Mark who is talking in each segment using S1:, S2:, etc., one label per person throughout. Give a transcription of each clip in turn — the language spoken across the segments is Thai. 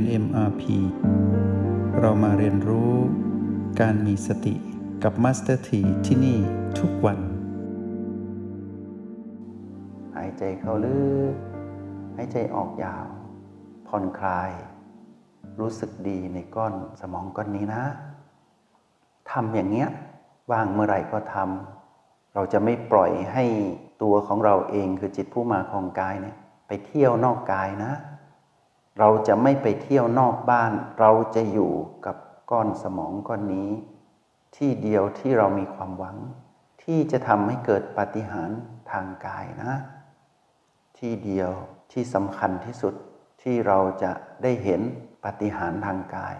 S1: น MRP เรามาเรียนรู้การมีสติกับ Master T ที่ที่นี่ทุกวัน
S2: หายใจเข้าลึก หายใจออกยาว ผ่อนคลาย รู้สึกดีในก้อนสมองก้อนนี้นะทำอย่างเงี้ยว่างเมื่อไหร่ก็ทำเราจะไม่ปล่อยให้ตัวของเราเองคือจิตผู้มาของกายเนี่ยไปเที่ยวนอกกายนะ เราจะไม่ไปเที่ยวนอกบ้าน เราจะอยู่กับก้อนสมองก้อนนี้ ที่เดียวที่เรามีความหวัง ที่จะทำให้เกิดปาฏิหาริย์ทางกายนะ ที่เดียวที่สำคัญที่สุดที่เราจะได้เห็นปาฏิหาริย์ทางกาย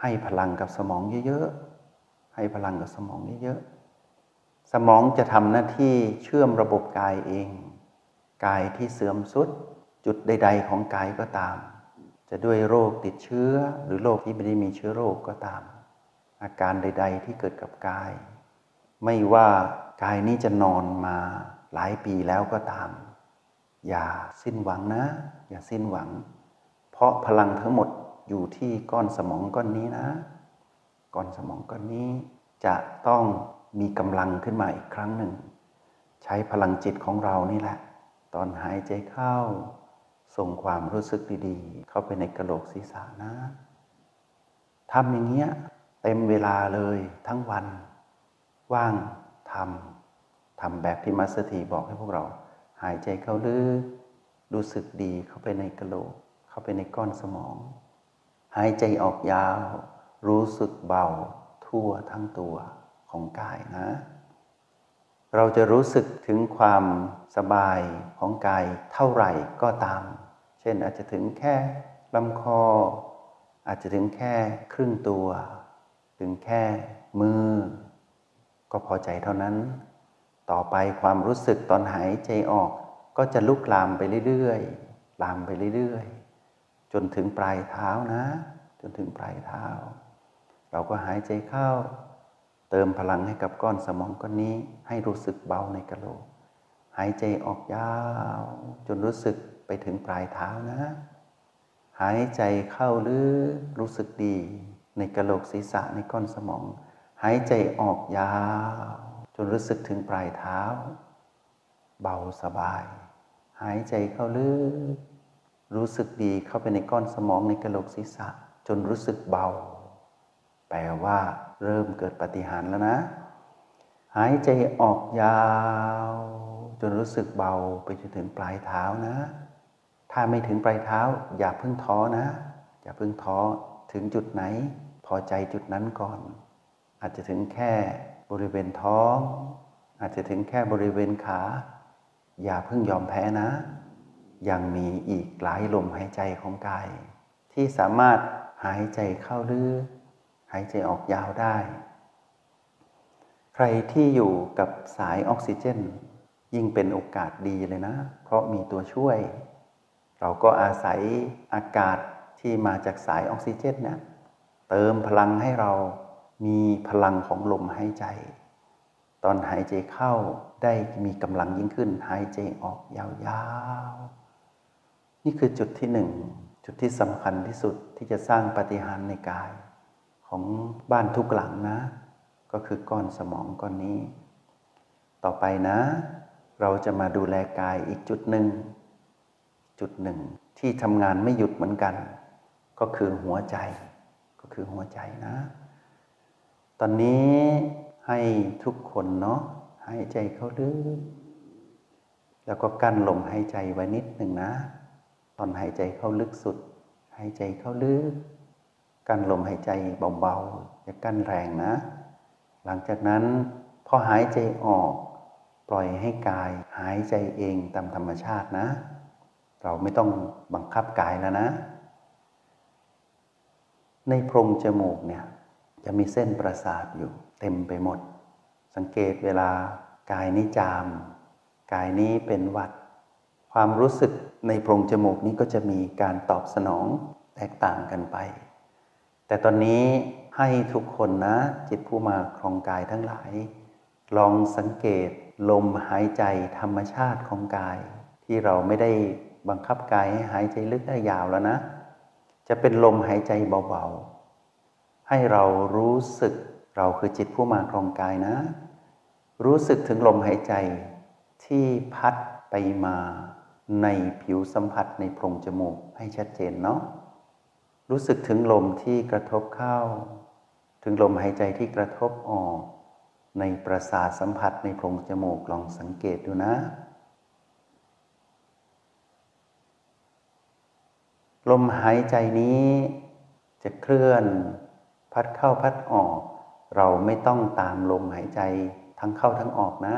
S2: ให้พลังกับสมองเยอะๆให้พลังกับสมองเยอะๆสมองจะทำหน้าที่เชื่อมระบบกายเอง กายที่เสื่อมสุด จุดใด ๆ ของกายก็ตาม จะด้วยโรคติดเชื้อหรือโรคที่ไม่ได้มีเชื้อโรคก็ตาม อาการใด ๆ ที่เกิดกับกาย ไม่ว่ากายนี้จะนอนมาหลายปีแล้วก็ตาม อย่าสิ้นหวังนะ อย่าสิ้นหวัง เพราะพลังทั้งหมดอยู่ที่ก้อนสมองก้อนนี้นะ ก้อนสมองก้อนนี้ จะต้องมีกำลังขึ้นมาอีกครั้งหนึ่ง ใช้พลังจิตของเรานี่แหละ ตอนหายใจเข้า ส่งความรู้สึกดีๆ เข้าไปในกระโหลกศีรษะนะทำอย่างเงี้ยเต็มเวลาเลยทั้งวัน ว่างทำทำแบบที่มัสเตีบอกให้พวกเรา หายใจเข้าลึกรู้สึกดีเข้าไปในกระโหลก เข้าไปในก้อนสมอง หายใจออกยาว รู้สึกเบา ทั่วทั้งตัวของกายนะ เราจะรู้สึกถึงความสบายของกายเท่าไหร่ก็ตาม ช่นอาจจะถึงแค่ลำคอ อาจจะถึงแค่ครึ่งตัว ถึงแค่มือ ก็พอใจเท่านั้น ต่อไปความรู้สึกตอนหายใจออก ก็จะลุกลามไปเรื่อยๆ ลามไปเรื่อยๆ จนถึงปลายเท้านะ จนถึงปลายเท้า เราก็หายใจเข้า เติมพลังให้กับก้อนสมองก้อนนี้ให้รู้สึกเบาในกระโหลก หายใจออกยาว จนรู้สึก ไปถึงปลายเท้านะ หายใจเข้าลึกรู้สึกดี ในกระโหลกศีรษะในก้อนสมอง หายใจออกยาว จนรู้สึกถึงปลายเท้า เบาสบาย หายใจเข้าลึกรู้สึกดีเข้าไปในก้อนสมองในกระโหลกศีรษะ จนรู้สึกเบา แปลว่า เริ่มเกิดปฏิหารแล้วนะ หายใจออกยาว จนรู้สึกเบาไปจนถึงปลายเท้านะ ถ้าไม่ถึงปลายเท้า อย่าเพิ่งท้อนะ อย่าเพิ่งท้อถึงจุดไหน พอใจจุดนั้นก่อน อาจจะถึงแค่บริเวณท้อง อาจจะถึงแค่บริเวณขา อย่าเพิ่งยอมแพ้นะ ยังมีอีกหลายลมหายใจของกาย ที่สามารถหายใจเข้าลึกหายใจออกยาวได้ ใครที่อยู่กับสายออกซิเจน ยิ่งเป็นโอกาสดีเลยนะ เพราะมีตัวช่วย เราก็อาศัยอากาศที่มาจากสายออกซิเจนเนี่ยเติมพลังให้เรามีพลังของลมหายใจ ตอนหายใจเข้าได้มีกำลังยิ่งขึ้น หายใจออกยาวๆ นี่คือจุดที่หนึ่งจุดที่สำคัญที่สุดที่จะสร้างปฏิหารในกาย ของบ้านทุกหลังนะ ก็คือก้อนสมองก้อนนี้ ต่อไปนะ เราจะมาดูแลกายอีกจุดหนึ่ง จุดหนึ่งที่ทำงานไม่หยุดเหมือนกัน ก็คือหัวใจ ก็คือหัวใจนะ ตอนนี้ให้ทุกคนเนาะหายใจเข้าลึกแล้วก็กั้นลมหายใจไว้นิดหนึ่งนะ ตอนหายใจเข้าลึกสุด หายใจเข้าลึก กั้นลมหายใจเบาๆอย่ากั้นแรงนะ หลังจากนั้นพอหายใจออก ปล่อยให้กายหายใจเองตามธรรมชาตินะ เราไม่ต้องบังคับกายแล้วนะ ในโพรงจมูกเนี่ยจะมีเส้นประสาทอยู่เต็มไปหมด สังเกตเวลากายนี้จาม กายนี้เป็นวัด ความรู้สึกในโพรงจมูกนี้ก็จะมีการตอบสนองแตกต่างกันไป แต่ตอนนี้ให้ทุกคนนะ จิตผู้มาครองกายทั้งหลาย ลองสังเกตลมหายใจธรรมชาติของกาย ที่เราไม่ได้ บังคับกายให้หายใจลึกได้ยาวแล้วนะ จะเป็นลมหายใจเบาๆ ให้เรารู้สึกเราคือจิตผู้มาครองกายนะ รู้สึกถึงลมหายใจที่พัดไปมาในผิวสัมผัสในโพรงจมูกให้ชัดเจนเนาะรู้สึกถึงลมที่กระทบเข้า ถึงลมหายใจที่กระทบออก ในประสาทสัมผัสในโพรงจมูกลองสังเกตดูนะ ลมหายใจนี้จะเคลื่อน พัดเข้าพัดออก เราไม่ต้องตามลมหายใจทั้งเข้าทั้งออกนะ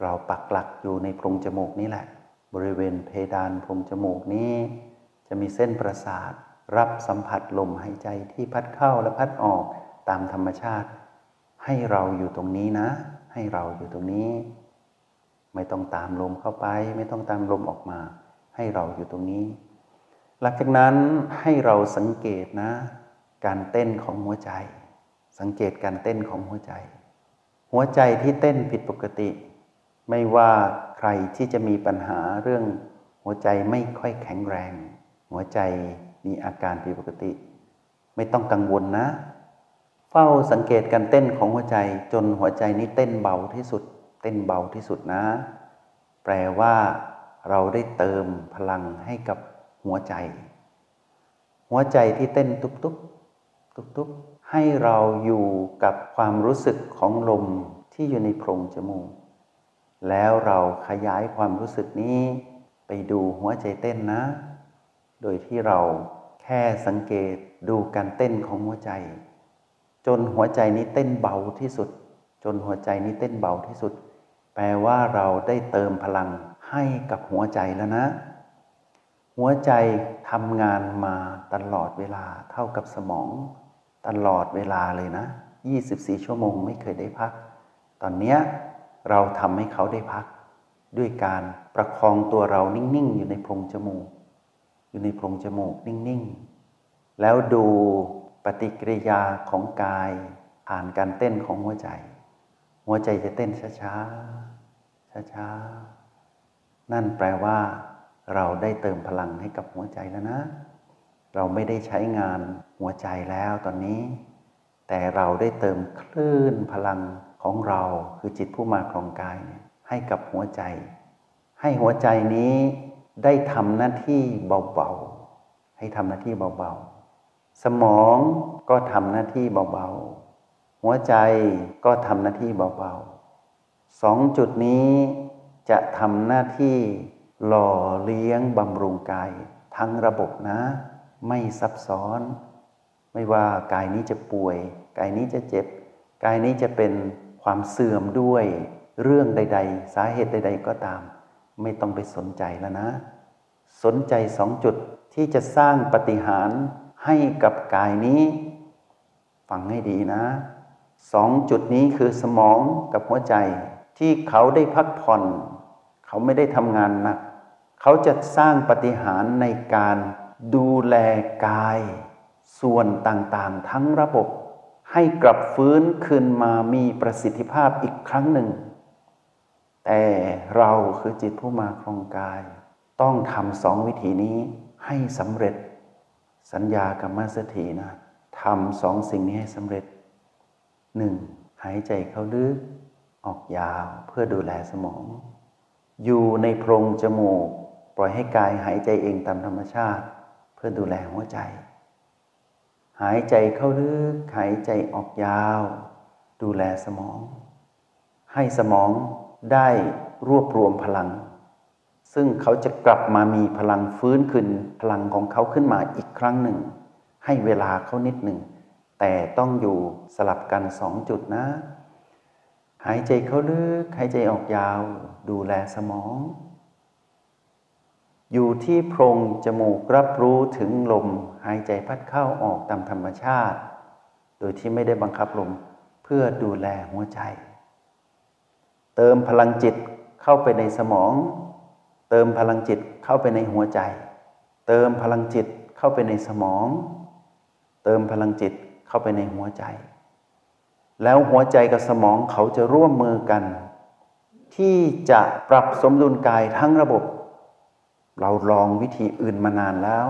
S2: เราปักหลักอยู่ในโพรงจมูกนี่แหละ บริเวณเพดานโพรงจมูกนี้ จะมีเส้นประสาท รับสัมผัสลมหายใจที่พัดเข้าและพัดออกตามธรรมชาติ ให้เราอยู่ตรงนี้นะ ให้เราอยู่ตรงนี้ ไม่ต้องตามลมเข้าไป ไม่ต้องตามลมออกมา ให้เราอยู่ตรงนี้ หลังจากนั้นให้เราสังเกตนะ การเต้นของหัวใจ สังเกตการเต้นของหัวใจ หัวใจที่เต้นผิดปกติ ไม่ว่าใครที่จะมีปัญหาเรื่อง หัวใจไม่ค่อยแข็งแรง หัวใจมีอาการผิดปกติ ไม่ต้องกังวลนะ เฝ้าสังเกตการเต้นของหัวใจจนหัวใจนี้เต้นเบาที่สุด เต้นเบาที่สุดนะ แปลว่า เราได้เติมพลังให้กับ หัวใจ หัวใจที่เต้นตุบตุบตุบตุบให้เราอยู่กับความรู้สึกของลมที่อยู่ในโพรงจมูก แล้วเราขยายความรู้สึกนี้ไปดูหัวใจเต้นนะ โดยที่เราแค่สังเกตดูการเต้นของหัวใจ จนหัวใจนี้เต้นเบาที่สุด จนหัวใจนี้เต้นเบาที่สุด แปลว่าเราได้เติมพลังให้กับหัวใจแล้วนะ หัวใจทำงานมาตลอดเวลาเท่ากับสมอง ตลอดเวลาเลยนะ 24 ชั่วโมงไม่เคยได้พัก ตอนนี้เราทำให้เขาได้พัก ด้วยการประคองตัวเรานิ่งๆ อยู่ในโพรงจมูก อยู่ในโพรงจมูกนิ่งๆ แล้วดูปฏิกิริยาของกายผ่านการเต้นของหัวใจ หัวใจจะเต้นช้าๆช้าๆนั่นแปลว่า เราได้เติมพลังให้กับหัวใจแล้วนะ เราไม่ได้ใช้งานหัวใจแล้วตอนนี้ แต่เราได้เติมคลื่นพลังของเราคือจิตผู้มาครองกายให้กับหัวใจ ให้หัวใจนี้ได้ทำหน้าที่เบาๆ ให้ทำหน้าที่เบาๆ สมองก็ทำหน้าที่เบาๆ หัวใจก็ทำหน้าที่เบาๆสองจุดนี้จะทำหน้าที่ หล่อเลี้ยงบำรุงกายทั้งระบบนะ ไม่ซับซ้อน ไม่ว่ากายนี้จะป่วย กายนี้จะเจ็บ กายนี้จะเป็นความเสื่อมด้วยเรื่องใด ๆ สาเหตุใด ๆ ก็ตาม ไม่ต้องไปสนใจแล้วนะ สนใจสองจุดที่จะสร้างปฏิหารให้กับกายนี้ฟังให้ดีนะสองจุดนี้คือสมองกับหัวใจที่เขาได้พักผ่อน เขาไม่ได้ทำงานหนัก เขาจะสร้างปฏิหารในการดูแลกาย ส่วนต่างๆ ทั้งระบบ ให้กลับฟื้นคืนมามีประสิทธิภาพอีกครั้งหนึ่ง แต่เราคือจิตผู้มาครองกาย ต้องทำสองวิธีนี้ให้สำเร็จ สัญญากับมาสถีนะทำสองสิ่งนี้ให้สำเร็จหนึ่งหายใจเข้าลึก ออกยาวเพื่อดูแลสมอง อยู่ในโพรงจมูก ล่อยให้กายหายใจเองตามธรรมชาติ เพื่อดูแลหัวใจ หายใจเข้าลึกหายใจออกยาว ดูแลสมอง ให้สมองได้รวบรวมพลัง ซึ่งเขาจะกลับมามีพลังฟื้นขึ้นพลังของเขาขึ้นมาอีกครั้งหนึ่ง ให้เวลาเขานิดหนึ่ง แต่ต้องอยู่สลับกันสองจุดนะ หายใจเข้าลึกหายใจออกยาว ดูแลสมอง อยู่ที่โพรงจมูกรับรู้ถึงลมหายใจพัดเข้าออกตามธรรมชาติ โดยที่ไม่ได้บังคับลมเพื่อดูแลหัวใจ เติมพลังจิตเข้าไปในสมอง เติมพลังจิตเข้าไปในหัวใจ เติมพลังจิตเข้าไปในสมอง เติมพลังจิตเข้าไปในหัวใจ แล้วหัวใจกับสมองเขาจะร่วมมือกัน ที่จะปรับสมดุลกายทั้งระบบ เราลองวิธีอื่นมานานแล้ว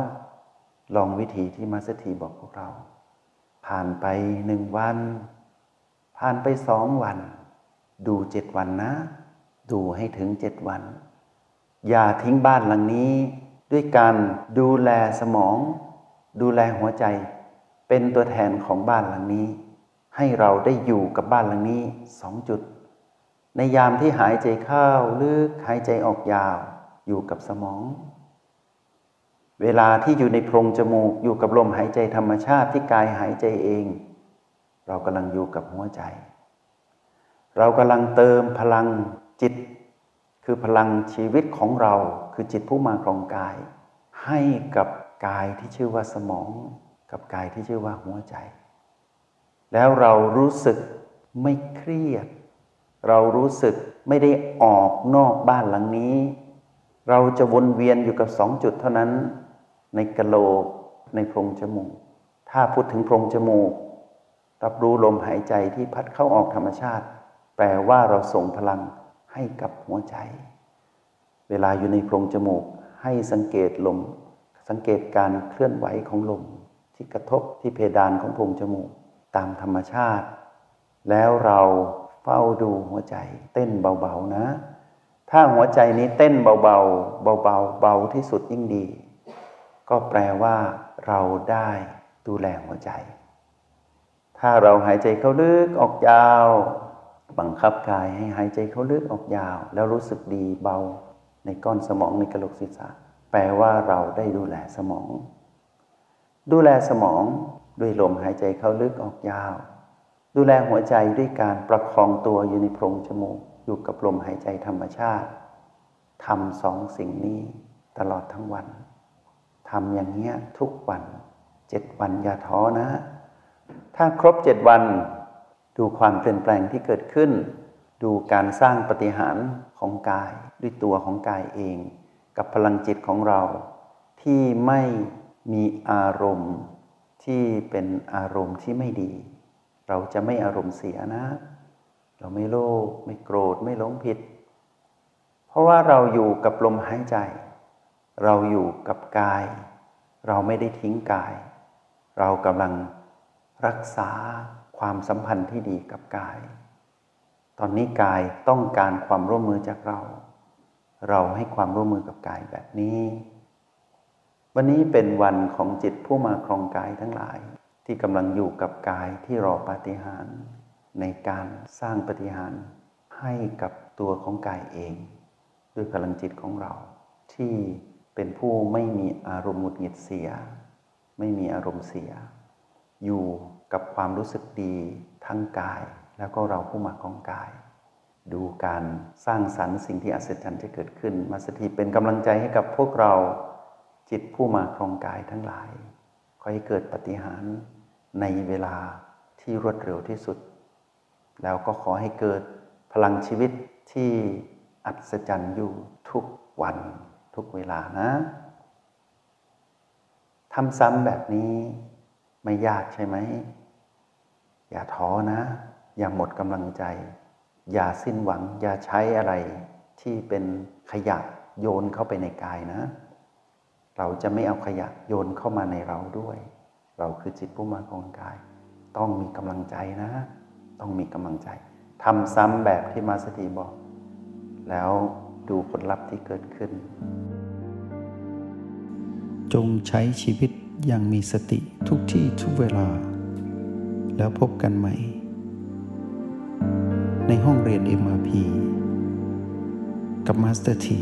S2: ลองวิธีที่มาสถีบอกพวกเรา ผ่านไปหนึ่งวัน ผ่านไปสองวัน ดูเจ็ดวันนะ ดูให้ถึงเจ็ดวัน อย่าทิ้งบ้านหลังนี้ ด้วยการดูแลสมอง ดูแลหัวใจ เป็นตัวแทนของบ้านหลังนี้ ให้เราได้อยู่กับบ้านหลังนี้สองจุด ในยามที่หายใจเข้าลึกหายใจออกยาว อยู่กับสมอง เวลาที่อยู่ในโพรงจมูก อยู่กับลมหายใจธรรมชาติที่กายหายใจเอง เรากำลังอยู่กับหัวใจ เรากำลังเติมพลังจิต คือพลังชีวิตของเราคือจิตผู้มาครองกาย ให้กับกายที่ชื่อว่าสมอง กับกายที่ชื่อว่าหัวใจ แล้วเรารู้สึกไม่เครียด เรารู้สึกไม่ได้ออกนอกบ้านหลังนี้ เราจะวนเวียนอยู่กับสองจุดเท่านั้น ในกะโหลกในโพรงจมูก ถ้าพูดถึงโพรงจมูก รับรู้ลมหายใจที่พัดเข้าออกธรรมชาติ แปลว่าเราส่งพลังให้กับหัวใจ เวลาอยู่ในโพรงจมูก ให้สังเกตลม สังเกตการเคลื่อนไหวของลม ที่กระทบที่เพดานของโพรงจมูก ตามธรรมชาติ แล้วเราเฝ้าดูหัวใจ เต้นเบาๆนะ ถ้าหัวใจนี้เต้นเบาๆ เบาๆ เบาที่สุดยิ่งดี ก็แปลว่า เราได้ดูแลหัวใจ ถ้าเราหายใจเข้าลึกออกยาว บังคับกายให้หายใจเข้าลึกออกยาว แล้วรู้สึกดีเบาในก้อนสมองในกระโหลกศีรษะ แปลว่าเราได้ดูแลสมอง ดูแลสมองด้วยลมหายใจเข้าลึกออกยาว ดูแลหัวใจด้วยการประคองตัวอยู่ในโพรงจมูก อยู่กับลมหายใจธรรมชาติทำสองสิ่งนี้ตลอดทั้งวันทำอย่างเงี้ยทุกวันเจ็ดวันอย่าท้อนะ ถ้าครบเจ็ดวัน ดูความเปลี่ยนแปลงที่เกิดขึ้น ดูการสร้างปฏิหารของกายด้วยตัวของกายเอง กับพลังจิตของเรา ที่ไม่มีอารมณ์ที่เป็นอารมณ์ที่ไม่ดี เราจะไม่อารมณ์เสียนะ เราไม่โลภไม่โกรธไม่หลงผิด เพราะว่าเราอยู่กับลมหายใจ เราอยู่กับกาย เราไม่ได้ทิ้งกาย เรากำลังรักษาความสัมพันธ์ที่ดีกับกาย ตอนนี้กายต้องการความร่วมมือจากเรา เราให้ความร่วมมือกับกายแบบนี้ วันนี้เป็นวันของจิตผู้มาครองกายทั้งหลาย ที่กำลังอยู่กับกายที่รอปาฏิหาริย์ ในการสร้างปฏิหารให้กับตัวของกายเอง ด้วยพลังจิตของเรา ที่เป็นผู้ไม่มีอารมณ์หงุดหงิดเสีย ไม่มีอารมณ์เสีย อยู่กับความรู้สึกดีทั้งกาย แล้วก็เราผู้มาของกาย ดูการสร้างสรรค์สิ่งที่อัศจรรย์จะเกิดขึ้น มาสถีเป็นกำลังใจให้กับพวกเราจิตผู้มาครองกายทั้งหลาย ขอให้เกิดปฏิหารในเวลาที่รวดเร็วที่สุด แล้วก็ขอให้เกิดพลังชีวิตที่อัศจรรย์อยู่ทุกวันทุกเวลานะทำซ้ำแบบนี้ไม่ยากใช่ไหม อย่าท้อนะ อย่าหมดกำลังใจ อย่าสิ้นหวัง อย่าใช้อะไรที่เป็นขยะโยนเข้าไปในกายนะ เราจะไม่เอาขยะโยนเข้ามาในเราด้วย เราคือจิตผู้มาของกาย ต้องมีกำลังใจนะ ต้องมีกำลังใจทำซ้ำแบบที่มาสถีบอก แล้วดูผลลัพธ์ที่เกิดขึ้น
S1: จงใช้ชีวิตอย่างมีสติทุกที่ทุกเวลา แล้วพบกันใหม่ ในห้องเรียน MRP กับมาสเตอร์ที